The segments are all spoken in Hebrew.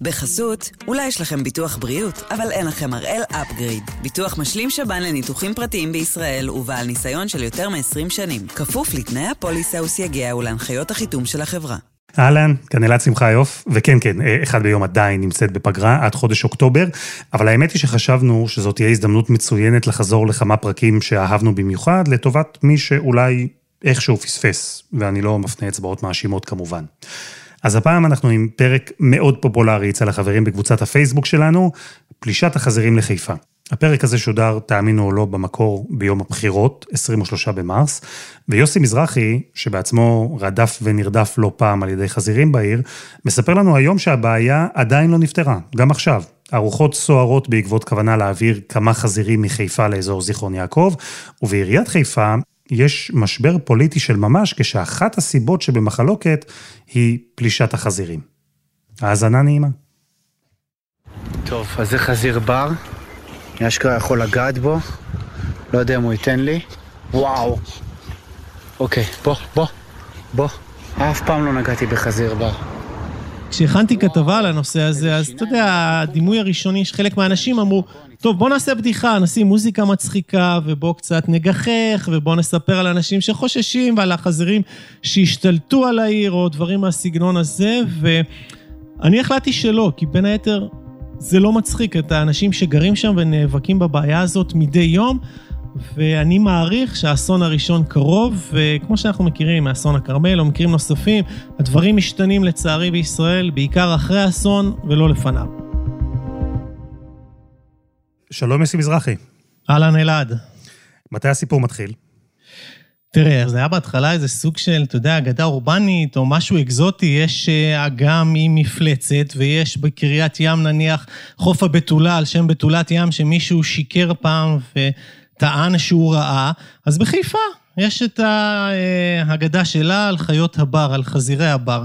בחסות, אולי יש לכם ביטוח בריאות, אבל אין לכם הראל אפגריד. ביטוח משלים שב"ן לניתוחים פרטיים בישראל ובעל ניסיון של יותר מ-20 שנים. כפוף לתנאי הפוליסה וסייגיה ולהנחיות החיתום של החברה. אהלן, כאן אלעד שמחיוף, וכן כן, אחד ביום עדיין נמצאת בפגרה עד חודש אוקטובר, אבל האמת היא שחשבנו שזאת תהיה הזדמנות מצוינת לחזור לכמה פרקים שאהבנו במיוחד, לטובת מי שאולי איכשהו פספס, ואני לא מפנה אצבעות מאשימות כמובן. אז הפעם אנחנו עם פרק מאוד פופולרי אצל החברים בקבוצת הפייסבוק שלנו, פלישת החזירים לחיפה. הפרק הזה שודר, תאמינו או לא, במקור ביום הבחירות, 23 במרס, ויוסי מזרחי, שבעצמו רדף ונרדף לא פעם על ידי חזירים בעיר, מספר לנו היום שהבעיה עדיין לא נפתרה, גם עכשיו. ארוחות סוערות בעקבות כוונה להעביר כמה חזירים מחיפה לאזור זיכרון יעקב, ובעיריית חיפה יש משבר פוליטי של ממש, כשאחת הסיבות שבמחלוקת היא פלישת החזירים. האזנה נעימה. טוב, אז זה חזיר בר, אני אשכרה יכול לגעת בו, לא יודע אם הוא ייתן לי. וואו. אוקיי, בוא, בוא, בוא. אף פעם לא נגעתי בחזיר בר. כשהכנתי כתבה על הנושא הזה, אז אתה יודע, הדימוי הראשוני שחלק מהאנשים אמרו, טוב, בוא נעשה בדיחה, נשים מוזיקה מצחיקה, ובוא קצת נגחך, ובוא נספר על אנשים שחוששים ועל החזירים שהשתלטו על העיר, או דברים מהסגנון הזה, ואני החלטתי שלא, כי בין היתר זה לא מצחיק את האנשים שגרים שם ונאבקים בבעיה הזאת מדי יום, ואני מעריך שהאסון הראשון קרוב, וכמו שאנחנו מכירים מאסון הכרמל או מקרים נוספים, הדברים משתנים לצערי בישראל, בעיקר אחרי האסון ולא לפניו. שלום יוסי מזרחי. אהלן אלעד. מתי הסיפור מתחיל? תראה, זה היה בהתחלה איזה סוג של, אתה יודע, אגדה אורבנית או משהו אקזוטי, יש אה, אגם עם מפלצת, ויש בקריית ים נניח חוף הבתולה על שם בתולת ים, שמישהו שיקר פעם וטען שהוא ראה, אז בחיפה יש את ההגדה שלה על חיות הבר, על חזירי הבר.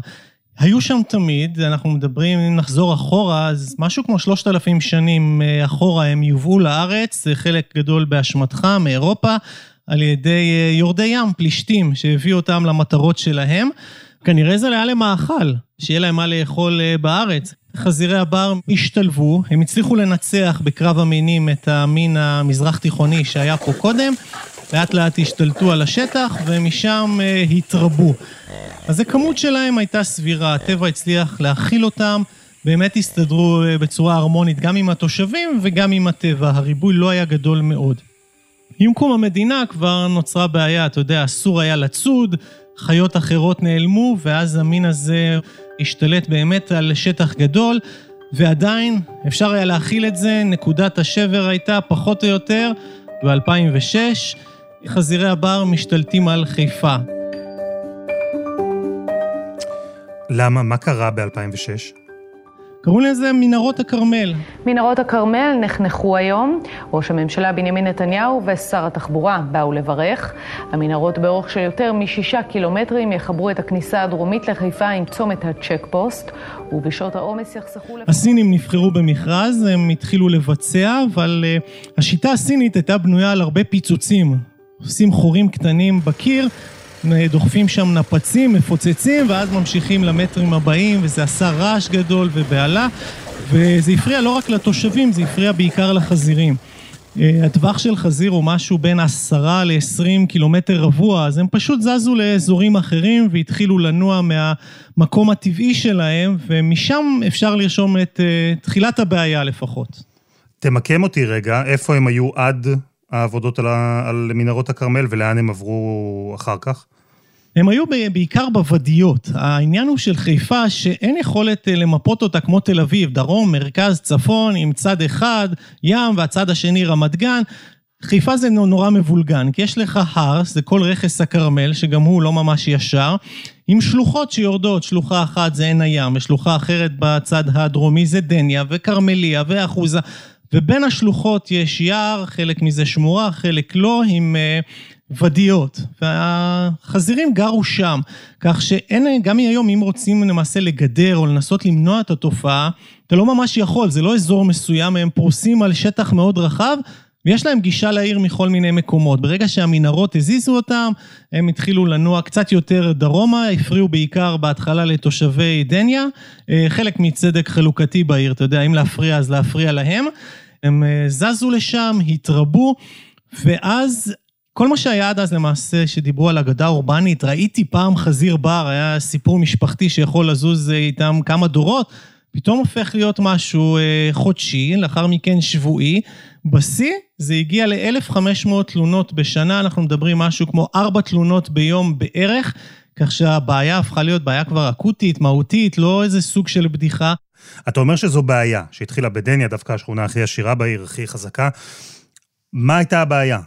היו שם תמיד, אנחנו מדברים, אם נחזור אחורה, אז משהו כמו שלושת אלפים שנים אה, אחורה הם יובאו לארץ, זה חלק גדול באשמתך, מאירופה, על ידי אה, יורדי ים, פלישתים, שהביאו אותם למטרות שלהם. כנראה זה היה למאכל, שיהיה להם מה לאכול אה, בארץ. חזירי הבר השתלבו, הם הצליחו לנצח בקרב המינים את המין המזרח תיכוני שהיה פה קודם, לאט לאט השתלטו על השטח ומשם התרבו. אז הכמות שלהם הייתה סבירה, הטבע הצליח להכיל אותם, באמת הסתדרו אה, בצורה הרמונית גם עם התושבים וגם עם הטבע, הריבוי לא היה גדול מאוד. עם קום המדינה כבר נוצרה בעיה, אתה יודע, אסור היה לצוד, חיות אחרות נעלמו, ואז המין הזה השתלט באמת על שטח גדול, ועדיין אפשר היה להכיל את זה, נקודת השבר הייתה פחות או יותר ב-2006, חזירי הבר משתלטים על חיפה. למה? מה קרה ב-2006? קראו לזה מנהרות הכרמל. מנהרות הכרמל נחנכו היום. ראש הממשלה בנימין נתניהו ושר התחבורה באו לברך. המנהרות באורך של יותר משישה קילומטרים יחברו את הכניסה הדרומית לחיפה עם צומת הצ'ק פוסט, ובשעות העומס יחסכו... הסינים נבחרו במכרז, הם התחילו לבצע, אבל uh, השיטה הסינית הייתה בנויה על הרבה פיצוצים. עושים חורים קטנים בקיר. דוחפים שם נפצים, מפוצצים, ואז ממשיכים למטרים הבאים, וזה עשה רעש גדול ובהלה, וזה הפריע לא רק לתושבים, זה הפריע בעיקר לחזירים. אה, הטווח של חזיר הוא משהו בין עשרה ל-20 קילומטר רבוע, אז הם פשוט זזו לאזורים אחרים והתחילו לנוע מהמקום הטבעי שלהם, ומשם אפשר לרשום את uh, תחילת הבעיה לפחות. תמקם אותי רגע, איפה הם היו עד העבודות על, על מנהרות הכרמל ולאן הם עברו אחר כך? הם היו בעיקר בוודיות. העניין הוא של חיפה שאין יכולת אה, למפות אותה כמו תל אביב, דרום, מרכז, צפון, עם צד אחד, ים, והצד השני רמת גן. חיפה זה נורא מבולגן, כי יש לך הר, זה כל רכס הכרמל, שגם הוא לא ממש ישר, עם שלוחות שיורדות, שלוחה אחת זה עין הים, ושלוחה אחרת בצד הדרומי זה דניה, וכרמליה, ואחוזה, ובין השלוחות יש יער, חלק מזה שמורה, חלק לא, עם uh, ודיות. והחזירים גרו שם, כך שאין, גם היום אם רוצים למעשה לגדר או לנסות למנוע את התופעה, אתה לא ממש יכול, זה לא אזור מסוים, הם פרוסים על שטח מאוד רחב, ויש להם גישה לעיר מכל מיני מקומות. ברגע שהמנהרות הזיזו אותם, הם התחילו לנוע קצת יותר דרומה, הפריעו בעיקר בהתחלה לתושבי דניה, אה, חלק מצדק חלוקתי בעיר, אתה יודע, אם להפריע אז להפריע להם. הם אה, זזו לשם, התרבו, ואז כל מה שהיה עד אז למעשה, שדיברו על אגדה אורבנית, ראיתי פעם חזיר בר, היה סיפור משפחתי שיכול לזוז איתם כמה דורות, פתאום הופך להיות משהו אה, חודשי, לאחר מכן שבועי. בשיא זה הגיע ל-1,500 תלונות בשנה, אנחנו מדברים משהו כמו 4 תלונות ביום בערך, כך שהבעיה הפכה להיות בעיה כבר אקוטית, מהותית, לא איזה סוג של בדיחה. אתה אומר שזו בעיה, שהתחילה בדניה, דווקא השכונה הכי עשירה בעיר, הכי חזקה. מה הייתה הבעיה?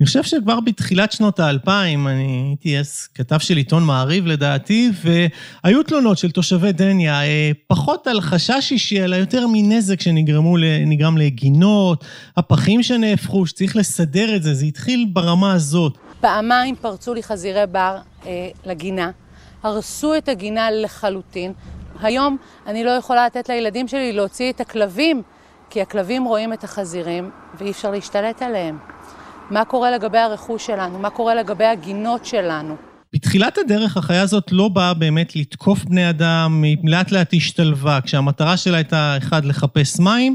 אני חושב שכבר בתחילת שנות האלפיים, אני הייתי אז כתב של עיתון מעריב לדעתי, והיו תלונות של תושבי דניה, אה, פחות על חשש אישי, אלא יותר מנזק שנגרם לגינות, הפחים שנהפכו, שצריך לסדר את זה, זה התחיל ברמה הזאת. פעמיים פרצו לי חזירי בר אה, לגינה, הרסו את הגינה לחלוטין. היום אני לא יכולה לתת לילדים שלי להוציא את הכלבים, כי הכלבים רואים את החזירים ואי אפשר להשתלט עליהם. מה קורה לגבי הרכוש שלנו, מה קורה לגבי הגינות שלנו. בתחילת הדרך החיה הזאת לא באה באמת לתקוף בני אדם, היא לאט לאט השתלבה, כשהמטרה שלה הייתה, אחד, לחפש מים,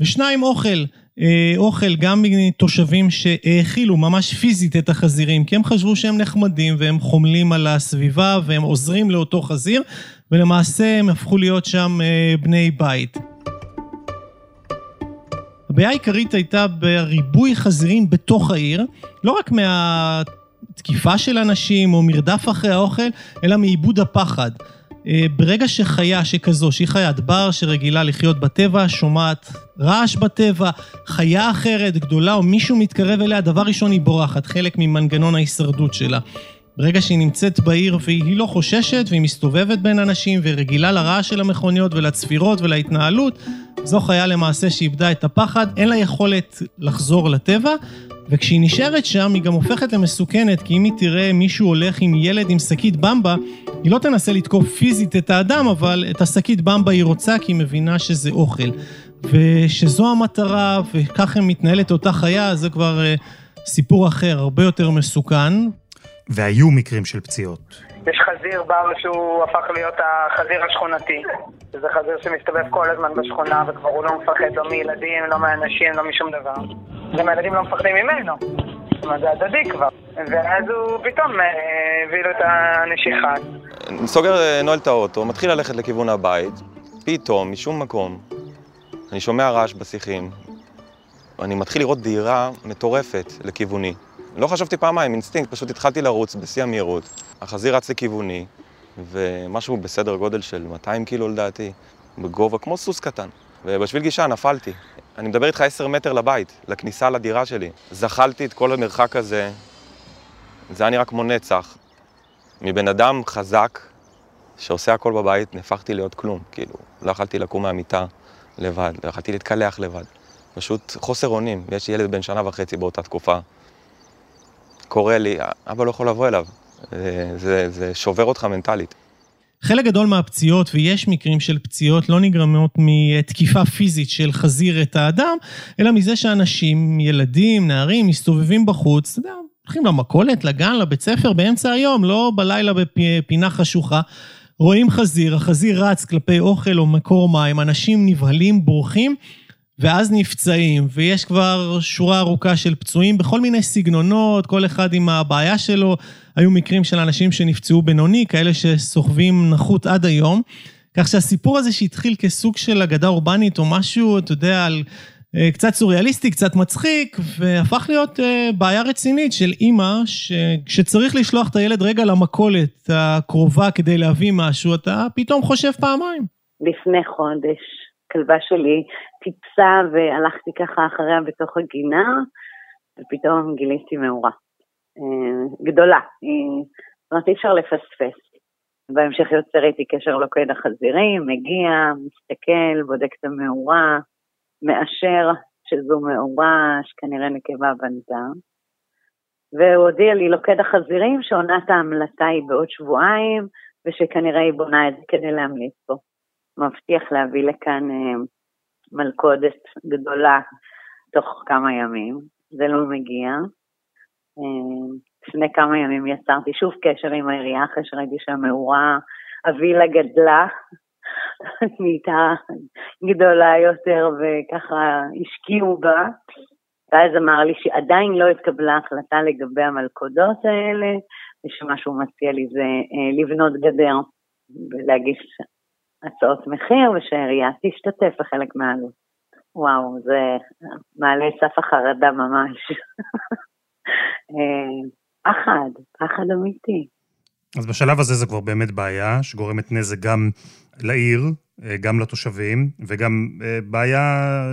ושניים, אוכל. אה, אוכל גם מתושבים שהאכילו ממש פיזית את החזירים, כי הם חשבו שהם נחמדים והם חומלים על הסביבה והם עוזרים לאותו חזיר, ולמעשה הם הפכו להיות שם אה, בני בית. הבעיה העיקרית הייתה בריבוי חזירים בתוך העיר, לא רק מהתקיפה של אנשים או מרדף אחרי האוכל, אלא מעיבוד הפחד. אה, ברגע שחיה שכזו, שהיא חיית בר שרגילה לחיות בטבע, שומעת רעש בטבע, חיה אחרת, גדולה, או מישהו מתקרב אליה, דבר ראשון היא בורחת, חלק ממנגנון ההישרדות שלה. ברגע שהיא נמצאת בעיר והיא לא חוששת והיא מסתובבת בין אנשים ורגילה לרעש של המכוניות ולצפירות ולהתנהלות, זו חיה למעשה שאיבדה את הפחד, אין לה יכולת לחזור לטבע, וכשהיא נשארת שם היא גם הופכת למסוכנת, כי אם היא תראה מישהו הולך עם ילד עם שקית במבה, היא לא תנסה לתקוף פיזית את האדם, אבל את השקית במבה היא רוצה כי היא מבינה שזה אוכל. ושזו המטרה, וככה מתנהלת אותה חיה, זה כבר uh, סיפור אחר, הרבה יותר מסוכן, והיו מקרים של פציעות. יש חזיר בר שהוא הפך להיות החזיר השכונתי. זה חזיר שמסתובב כל הזמן בשכונה וכבר הוא לא מפחד לא מילדים, לא מאנשים, לא משום דבר. גם הילדים לא מפחדים ממנו. זאת אומרת, זה הדדי כבר. ואז הוא פתאום אה, הביא לו את הנשיכה. סוגר, אה, נועל את האוטו, מתחיל ללכת לכיוון הבית, פתאום, משום מקום, אני שומע רעש בשיחים, אני מתחיל לראות דהירה מטורפת לכיווני. לא חשבתי פעמיים, אינסטינקט, פשוט התחלתי לרוץ בשיא המהירות. החזיר רץ לכיווני, ומשהו בסדר גודל של 200 קילו לדעתי, בגובה כמו סוס קטן. ובשביל גישה נפלתי. אני מדבר איתך 10 מטר לבית, לכניסה לדירה שלי. זחלתי את כל המרחק הזה, זה היה נראה כמו נצח. מבן אדם חזק, שעושה הכל בבית, נהפכתי להיות כלום. כאילו, לא יכלתי לקום מהמיטה לבד, לא יכלתי להתקלח לבד. פשוט חוסר אונים. יש ילד בן שנה וחצי באותה תקופה. קורה לי, אבא לא יכול לבוא אליו. זה, זה שובר אותך מנטלית. חלק גדול מהפציעות, ויש מקרים של פציעות, לא נגרמות מתקיפה פיזית של חזיר את האדם, אלא מזה שאנשים, ילדים, נערים, מסתובבים בחוץ, אתה יודע, הולכים למכולת, לגן, לבית ספר, באמצע היום, לא בלילה בפינה חשוכה. רואים חזיר, החזיר רץ כלפי אוכל או מקור מים, אנשים נבהלים, בורחים, ואז נפצעים, ויש כבר שורה ארוכה של פצועים בכל מיני סגנונות, כל אחד עם הבעיה שלו. היו מקרים של אנשים שנפצעו בינוני, כאלה שסוחבים נחות עד היום. כך שהסיפור הזה שהתחיל כסוג של אגדה אורבנית או משהו, אתה יודע, על אה, קצת סוריאליסטי, קצת מצחיק, והפך להיות אה, בעיה רצינית של אימא, שכשצריך לשלוח את הילד רגע למכולת הקרובה כדי להביא משהו, אתה פתאום חושב פעמיים. לפני חודש הכלבה שלי טיפסה והלכתי ככה אחריה בתוך הגינה, ופתאום גיליתי מאורה. אה, גדולה, זאת אומרת אי אפשר לפספס. בהמשך יוצר איתי קשר לוקד החזירים, מגיע, מסתכל, בודק את המאורה, מאשר שזו מאורה שכנראה נקבה בנתה. והוא הודיע לי, לוקד החזירים, שעונת ההמלטה היא בעוד שבועיים, ושכנראה היא בונה את זה כדי להמליץ פה. מבטיח להביא לכאן אה, מלכודת גדולה תוך כמה ימים, זה לא מגיע. לפני כמה ימים יצרתי שוב קשר עם העירייה אחרי שראיתי שהמאורה, הווילה גדלה, נהייתה גדולה יותר וככה השקיעו בה. ואז אמר לי שעדיין לא התקבלה החלטה לגבי המלכודות האלה, ושמה שהוא מציע לי זה אה, לבנות גדר ולהגיש הצעות מחיר, ושהעירייה תשתתף בחלק מהעלות. וואו, זה מעלה סף החרדה ממש. אה, פחד, פחד אמיתי. אז בשלב הזה זה כבר באמת בעיה שגורמת נזק גם לעיר, אה, גם לתושבים, וגם אה, בעיה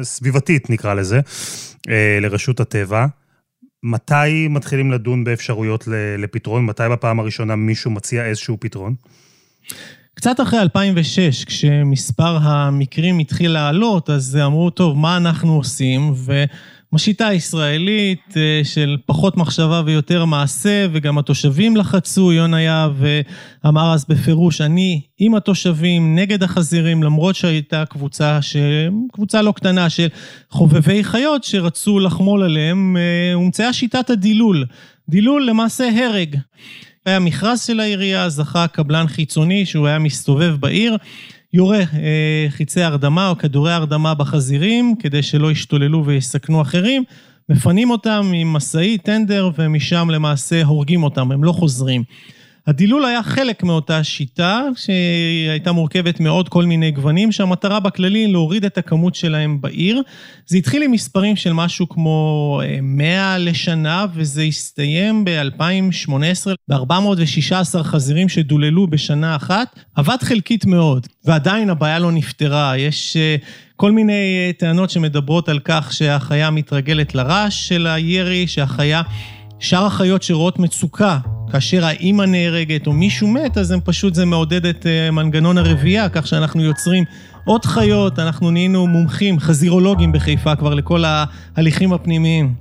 סביבתית, נקרא לזה, לרשות הטבע. מתי מתחילים לדון באפשרויות לפתרון? מתי בפעם הראשונה מישהו מציע איזשהו פתרון? קצת אחרי 2006, כשמספר המקרים התחיל לעלות, אז אמרו, טוב, מה אנחנו עושים? ומשיטה הישראלית אה, של פחות מחשבה ויותר מעשה, וגם התושבים לחצו, יונה יהב אמר אז בפירוש, אני עם התושבים נגד החזירים, למרות שהייתה קבוצה, ש... קבוצה לא קטנה של חובבי חיות שרצו לחמול עליהם, אה, הומצאה שיטת הדילול. דילול למעשה הרג. היה מכרז של העירייה, זכה קבלן חיצוני שהוא היה מסתובב בעיר, יורה אה, חיצי הרדמה או כדורי הרדמה בחזירים, כדי שלא ישתוללו ויסכנו אחרים, מפנים אותם עם משאית, טנדר, ומשם למעשה הורגים אותם, הם לא חוזרים. הדילול היה חלק מאותה שיטה שהייתה מורכבת מעוד כל מיני גוונים, שהמטרה בכללי להוריד את הכמות שלהם בעיר. זה התחיל עם מספרים של משהו כמו 100 אה, לשנה, וזה הסתיים ב-2018 ב-416 חזירים שדוללו בשנה אחת. עבד חלקית מאוד, ועדיין הבעיה לא נפתרה. יש... אה, כל מיני אה, טענות שמדברות על כך שהחיה מתרגלת לרעש של הירי, שהחיה שאר החיות שרואות מצוקה, כאשר האימא נהרגת או מישהו מת, אז הם פשוט, זה מעודד את אה, מנגנון הרבייה, כך שאנחנו יוצרים עוד חיות, אנחנו נהיינו מומחים, חזירולוגים בחיפה כבר לכל ההליכים הפנימיים.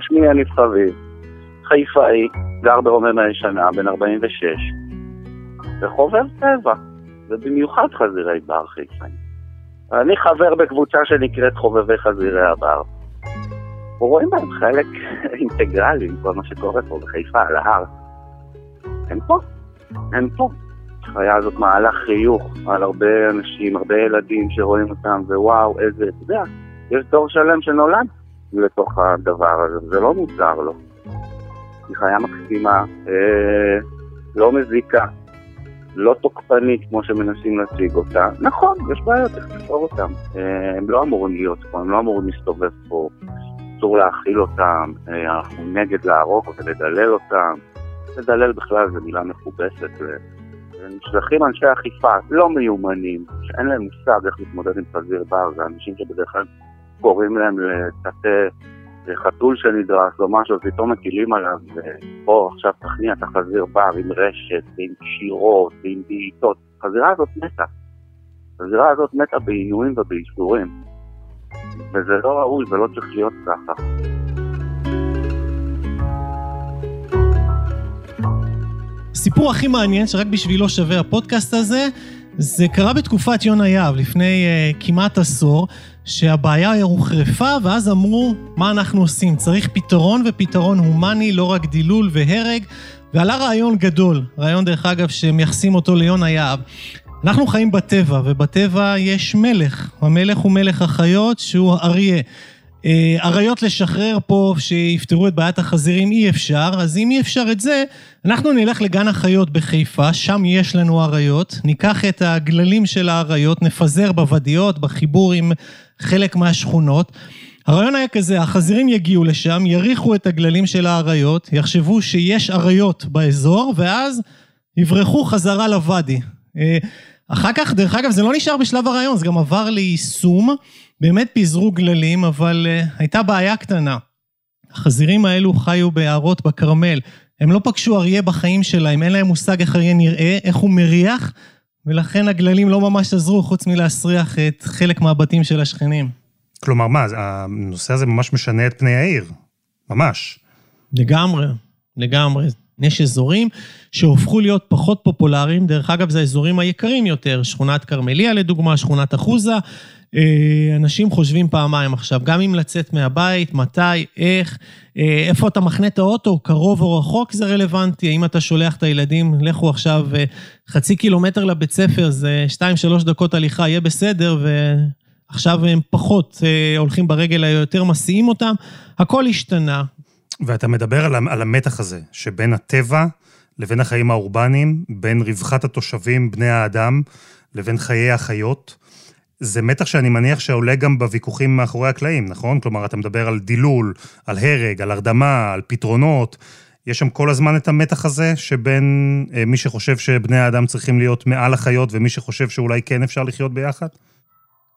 שמי יניב חביב, חיפאי, גר ברוממה הישנה, בן 46, וחובר טבע. ובמיוחד חזירי בר חיפאים. אני חבר בקבוצה שנקראת חובבי חזירי הבר. רואים בהם חלק אינטגרלי עם כל מה שקורה פה בחיפה, על ההר. הם פה, הם פה. החיה הזאת מעלה חיוך על הרבה אנשים, הרבה ילדים שרואים אותם, ווואו, איזה, אתה יודע, יש דור שלם שנולד לתוך הדבר הזה, זה לא מוזר לו. היא חיה מקסימה, אה, לא מזיקה, לא תוקפנית כמו שמנסים להציג אותה. נכון, יש בעיות, צריך לפתור אותם. אה, הם לא אמורים להיות פה, הם לא אמורים להסתובב פה, אסור להאכיל אותם, אה, אנחנו נגד להרוג ולדלל אותם. לדלל בכלל זו מילה מכובסת. נשלחים אנשי אכיפה לא מיומנים, שאין להם מושג איך להתמודד עם חזיר בר, זה אנשים שבדרך כלל קוראים להם לטאטא חתול שנדרס או משהו, פתאום מטילים עליו, פה עכשיו תכניע את החזיר בר עם רשת ועם קשירות ועם בעיטות. החזירה הזאת מתה. החזירה הזאת מתה בעינויים ובאיסורים. וזה לא ראוי ולא צריך להיות ככה. הסיפור הכי מעניין שרק בשבילו שווה הפודקאסט הזה, זה קרה בתקופת יונה יהב, לפני uh, כמעט עשור, שהבעיה הוחרפה, ואז אמרו, מה אנחנו עושים? צריך פתרון ופתרון הומני, לא רק דילול והרג, ועלה רעיון גדול, רעיון דרך אגב שמייחסים אותו ליונה יהב. אנחנו חיים בטבע, ובטבע יש מלך. המלך הוא מלך החיות שהוא אריה. אה, אריות לשחרר פה שיפתרו את בעיית החזירים אי אפשר, אז אם אי אפשר את זה, אנחנו נלך לגן החיות בחיפה, שם יש לנו אריות, ניקח את הגללים של האריות, נפזר בוודיות, בחיבור עם חלק מהשכונות. הרעיון היה כזה, החזירים יגיעו לשם, יריחו את הגללים של האריות, יחשבו שיש אריות באזור, ואז יברחו חזרה לוואדי. אה, אחר כך, דרך אגב, זה לא נשאר בשלב הרעיון, זה גם עבר ליישום. באמת פיזרו גללים, אבל uh, הייתה בעיה קטנה. החזירים האלו חיו ביערות בכרמל. הם לא פגשו אריה בחיים שלהם, אין להם מושג איך אריה נראה, איך הוא מריח, ולכן הגללים לא ממש עזרו, חוץ מלהסריח את חלק מהבתים של השכנים. כלומר, מה, הנושא הזה ממש משנה את פני העיר. ממש. לגמרי, לגמרי. יש אזורים שהופכו להיות פחות פופולריים, דרך אגב, זה האזורים היקרים יותר, שכונת כרמליה לדוגמה, שכונת אחוזה. אה, אנשים חושבים פעמיים עכשיו, גם אם לצאת מהבית, מתי, איך, אה, איפה אתה מחנה את האוטו, קרוב או רחוק זה רלוונטי, האם אתה שולח את הילדים, לכו עכשיו אה, חצי קילומטר לבית ספר, זה שתיים, שלוש דקות הליכה, יהיה בסדר, ועכשיו הם פחות הולכים ברגל, יותר מסיעים אותם, הכל השתנה. ואתה מדבר על המתח הזה, שבין הטבע לבין החיים האורבניים, בין רווחת התושבים, בני האדם, לבין חיי החיות. זה מתח שאני מניח שעולה גם בוויכוחים מאחורי הקלעים, נכון? כלומר, אתה מדבר על דילול, על הרג, על הרדמה, על פתרונות. יש שם כל הזמן את המתח הזה שבין אה, מי שחושב שבני האדם צריכים להיות מעל החיות ומי שחושב שאולי כן אפשר לחיות ביחד?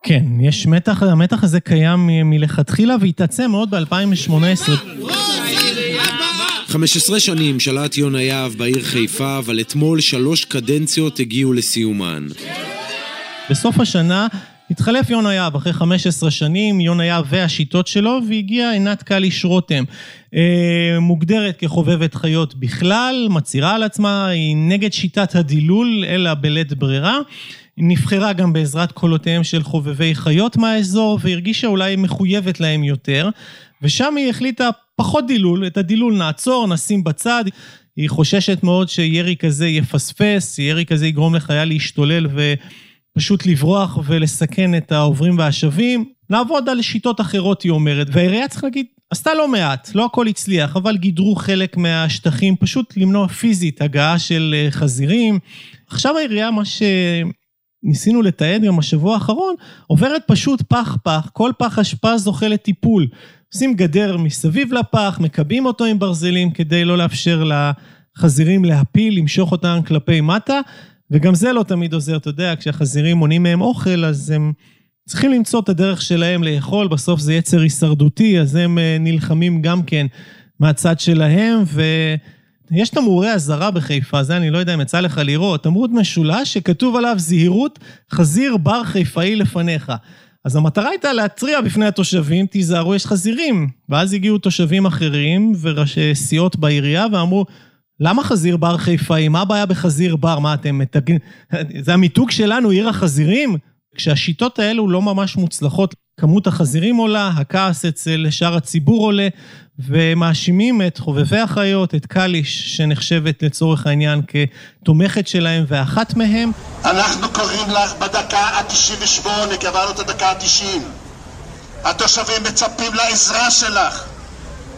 כן, יש מתח, המתח הזה קיים מלכתחילה והתעצם מאוד ב-2018. 15 שנים שלט יונה יהב בעיר חיפה, אבל אתמול שלוש קדנציות הגיעו לסיומן. בסוף השנה התחלף יונה יהב אחרי 15 שנים, יונה יהב והשיטות שלו, והגיעה עינת קליש רותם. אה, מוגדרת כחובבת חיות בכלל, מצהירה על עצמה, היא נגד שיטת הדילול, אלא בלית ברירה. נבחרה גם בעזרת קולותיהם של חובבי חיות מהאזור, והרגישה אולי מחויבת להם יותר. ושם היא החליטה פחות דילול, את הדילול נעצור, נשים בצד. היא חוששת מאוד שירי כזה יפספס, ירי כזה יגרום לחיה להשתולל ו... פשוט לברוח ולסכן את העוברים והשבים, לעבוד על שיטות אחרות, היא אומרת. והעירייה, צריך להגיד, עשתה לא מעט, לא הכל הצליח, אבל גידרו חלק מהשטחים, פשוט למנוע פיזית הגעה של אה, חזירים. עכשיו העירייה, מה שניסינו לתעד גם בשבוע האחרון, עוברת פשוט פח-פח, כל פח אשפה זוכה לטיפול. עושים גדר מסביב לפח, מקבים אותו עם ברזלים כדי לא לאפשר לחזירים להפיל, למשוך אותם כלפי מטה. וגם זה לא תמיד עוזר, אתה יודע, כשהחזירים מונעים מהם אוכל, אז הם צריכים למצוא את הדרך שלהם לאכול, בסוף זה יצר הישרדותי, אז הם אה, נלחמים גם כן מהצד שלהם, ויש תמרורי אזהרה בחיפה, זה אני לא יודע אם יצא לך לראות, תמרוד משולש שכתוב עליו זהירות, חזיר בר חיפאי לפניך. אז המטרה הייתה להתריע בפני התושבים, תיזהרו, יש חזירים. ואז הגיעו תושבים אחרים וראשי סיעות בעירייה ואמרו, למה חזיר בר חיפאי? מה הבעיה בחזיר בר? מה אתם מתגנים? זה המיתוג שלנו, עיר החזירים? כשהשיטות האלו לא ממש מוצלחות, כמות החזירים עולה, הכעס אצל שאר הציבור עולה, ומאשימים את חובבי החיות, את קליש, שנחשבת לצורך העניין כתומכת שלהם, ואחת מהם... אנחנו קוראים לך בדקה ה-98, כי עברנו את הדקה ה-90. התושבים מצפים לעזרה שלך.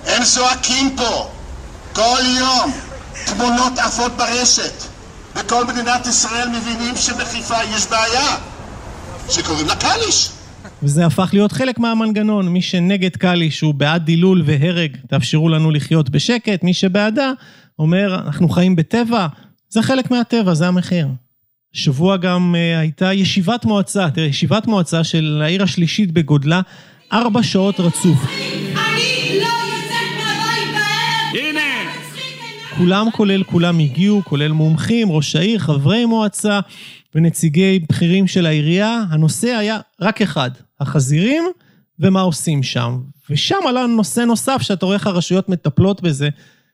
הם זועקים פה כל יום. תמונות עפות ברשת. בכל מדינת ישראל מבינים שבחיפה יש בעיה, שקוראים לה קליש. וזה הפך להיות חלק מהמנגנון. מי שנגד קליש הוא בעד דילול והרג, תאפשרו לנו לחיות בשקט. מי שבעדה אומר, אנחנו חיים בטבע, זה חלק מהטבע, זה המחיר. שבוע גם uh, הייתה ישיבת מועצה, תראה, ישיבת מועצה של העיר השלישית בגודלה, ארבע שעות רצוף. כולם כולל כולם הגיעו, כולל מומחים, ראש העיר, חברי מועצה ונציגי בכירים של העירייה. הנושא היה רק אחד, החזירים ומה עושים שם. ושם עלה נושא נוסף שאתה רואה איך הרשויות מטפלות בזה,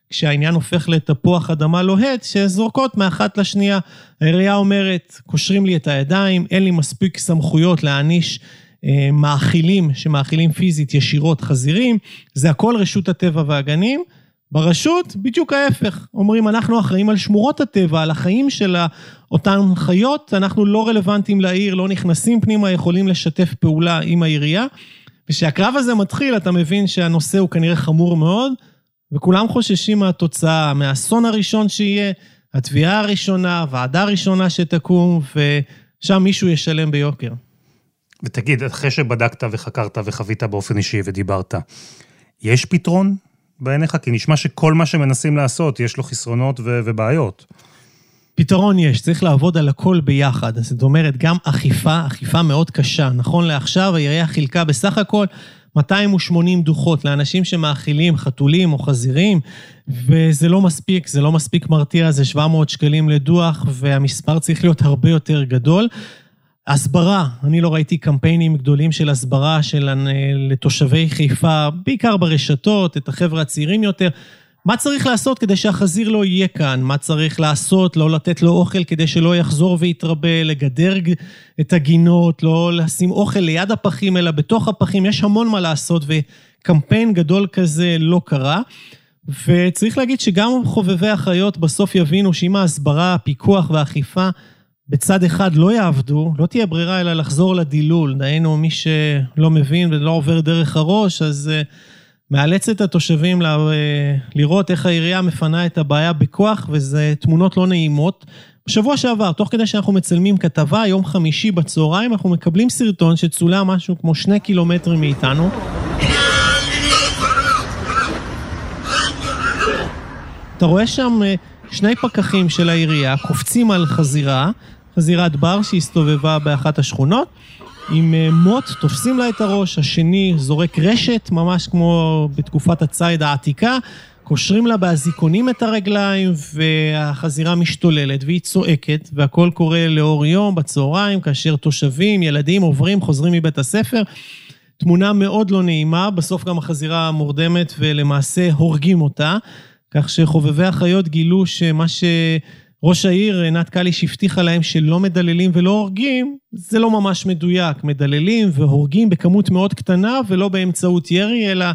כשהעניין הופך לתפוח אדמה לוהט, שזורקות מאחת לשנייה. העירייה אומרת, קושרים לי את הידיים, אין לי מספיק סמכויות להעניש אה, מאכילים שמאכילים פיזית ישירות חזירים, זה הכל רשות הטבע והגנים. ברשות, בדיוק ההפך. אומרים, אנחנו אחראים על שמורות הטבע, על החיים של אותן חיות, אנחנו לא רלוונטיים לעיר, לא נכנסים פנימה, יכולים לשתף פעולה עם העירייה. וכשהקרב הזה מתחיל, אתה מבין שהנושא הוא כנראה חמור מאוד, וכולם חוששים מהתוצאה, מהאסון הראשון שיהיה, התביעה הראשונה, ועדה ראשונה שתקום, ושם מישהו ישלם ביוקר. ותגיד, אחרי שבדקת וחקרת וחווית באופן אישי ודיברת, יש פתרון בעיניך? כי נשמע שכל מה שמנסים לעשות, יש לו חסרונות ו- ובעיות. פתרון יש, צריך לעבוד על הכל ביחד. זאת אומרת, גם אכיפה, אכיפה מאוד קשה. נכון לעכשיו, העירייה חילקה בסך הכל 280 דוחות לאנשים שמאכילים חתולים או חזירים, וזה לא מספיק, זה לא מספיק מרתיע, זה 700 שקלים לדוח, והמספר צריך להיות הרבה יותר גדול. הסברה, אני לא ראיתי קמפיינים גדולים של הסברה של לתושבי חיפה, בעיקר ברשתות, את החבר'ה הצעירים יותר. מה צריך לעשות כדי שהחזיר לא יהיה כאן? מה צריך לעשות? לא לתת לו אוכל כדי שלא יחזור ויתרבה, לגדר את הגינות, לא לשים אוכל ליד הפחים, אלא בתוך הפחים. יש המון מה לעשות, וקמפיין גדול כזה לא קרה. וצריך להגיד שגם חובבי החיות בסוף יבינו שאם ההסברה, הפיקוח והאכיפה בצד אחד לא יעבדו, לא תהיה ברירה אלא לחזור לדילול. דהיינו, מי שלא מבין ולא עובר דרך הראש, אז uh, מאלץ את התושבים לה, uh, לראות איך העירייה מפנה את הבעיה בכוח, וזה תמונות לא נעימות. בשבוע שעבר, תוך כדי שאנחנו מצלמים כתבה, יום חמישי בצהריים, אנחנו מקבלים סרטון שצולם משהו כמו שני קילומטרים מאיתנו. אתה רואה שם אה, שני פקחים של העירייה קופצים על חזירה, חזירת בר שהסתובבה באחת השכונות, עם אה, מוט, תופסים לה את הראש, השני זורק רשת, ממש כמו בתקופת הציד העתיקה, קושרים לה באזיקונים את הרגליים, והחזירה משתוללת, והיא צועקת, והכל קורה לאור יום, בצהריים, כאשר תושבים, ילדים עוברים, חוזרים מבית הספר. תמונה מאוד לא נעימה, בסוף גם החזירה מורדמת ולמעשה הורגים אותה. כך שחובבי החיות גילו שמה שראש העיר עינת קליש הבטיחה להם שלא מדללים ולא הורגים, זה לא ממש מדויק. מדללים והורגים בכמות מאוד קטנה ולא באמצעות ירי, אלא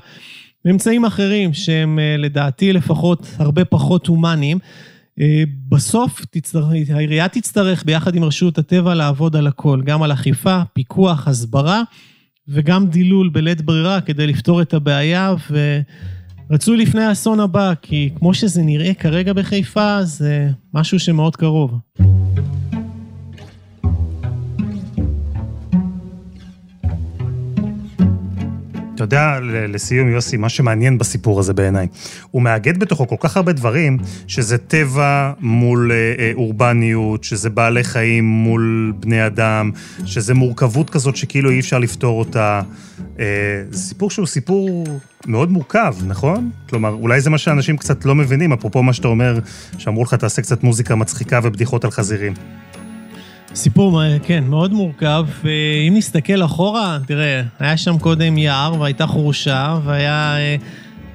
באמצעים אחרים שהם אה, לדעתי לפחות הרבה פחות הומניים. אה, בסוף תצטרך, העירייה תצטרך ביחד עם רשות הטבע לעבוד על הכל, גם על אכיפה, פיקוח, הסברה וגם דילול בלית ברירה כדי לפתור את הבעיה ו... רצוי לפני האסון הבא, כי כמו שזה נראה כרגע בחיפה, זה משהו שמאוד קרוב. יודע, לסיום, יוסי, מה שמעניין בסיפור הזה בעיניי, הוא מאגד בתוכו כל כך הרבה דברים, שזה טבע מול אה, אה, אורבניות, שזה בעלי חיים מול בני אדם, שזה מורכבות כזאת שכאילו אי אפשר לפתור אותה. אה, זה סיפור שהוא סיפור מאוד מורכב, נכון? כלומר, אולי זה מה שאנשים קצת לא מבינים, אפרופו מה שאתה אומר, שאמרו לך, תעשה קצת מוזיקה מצחיקה ובדיחות על חזירים. סיפור, כן, מאוד מורכב. ואם נסתכל אחורה, תראה, היה שם קודם יער והייתה חורשה, והיה אה,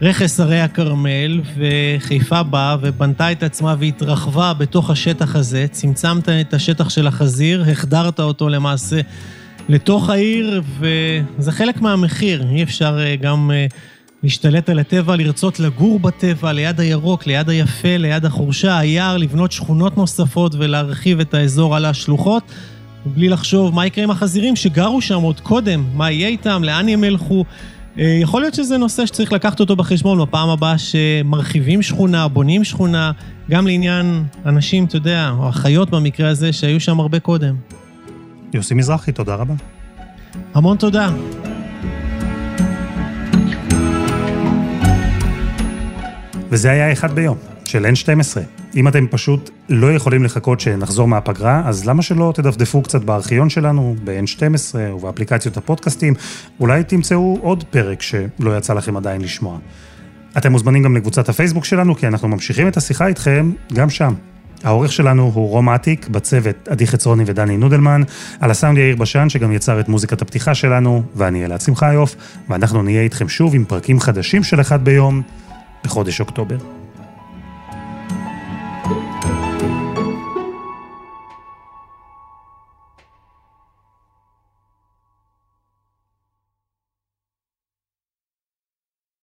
רכס הרי הכרמל, וחיפה באה ובנתה את עצמה והתרחבה בתוך השטח הזה, צמצמת את השטח של החזיר, החדרת אותו למעשה לתוך העיר, וזה חלק מהמחיר. אי אפשר אה, גם אה, להשתלט על הטבע, לרצות לגור בטבע, ליד הירוק, ליד היפה, ליד החורשה, היער, לבנות שכונות נוספות ולהרחיב את האזור על השלוחות, בלי לחשוב מה יקרה עם החזירים שגרו שם עוד קודם, מה יהיה איתם, לאן הם ילכו. אה, יכול להיות שזה נושא שצריך לקחת אותו בחשבון בפעם הבאה שמרחיבים שכונה, בונים שכונה, גם לעניין אנשים, אתה יודע, או אחיות במקרה הזה, שהיו שם הרבה קודם. יוסי מזרחי, תודה רבה. המון תודה. וזה היה אחד ביום, של N12. אם אתם פשוט לא יכולים לחכות שנחזור מהפגרה, אז למה שלא תדפדפו קצת בארכיון שלנו, ב-N12 ובאפליקציות הפודקאסטים, אולי תמצאו עוד פרק שלא יצא לכם עדיין לשמוע. אתם מוזמנים גם לקבוצת הפייסבוק שלנו, כי אנחנו ממשיכים את השיחה איתכם גם שם. העורך שלנו הוא רום אטיק, בצוות עדי חצרוני ודני נודלמן, על הסאונד יאיר בשן שגם יצר את מוזיקת הפתיחה שלנו, ואני אלעד שמחיוף, ואנחנו נהיה איתכם שוב עם פרקים חדשים של אחד ביום, בחודש אוקטובר.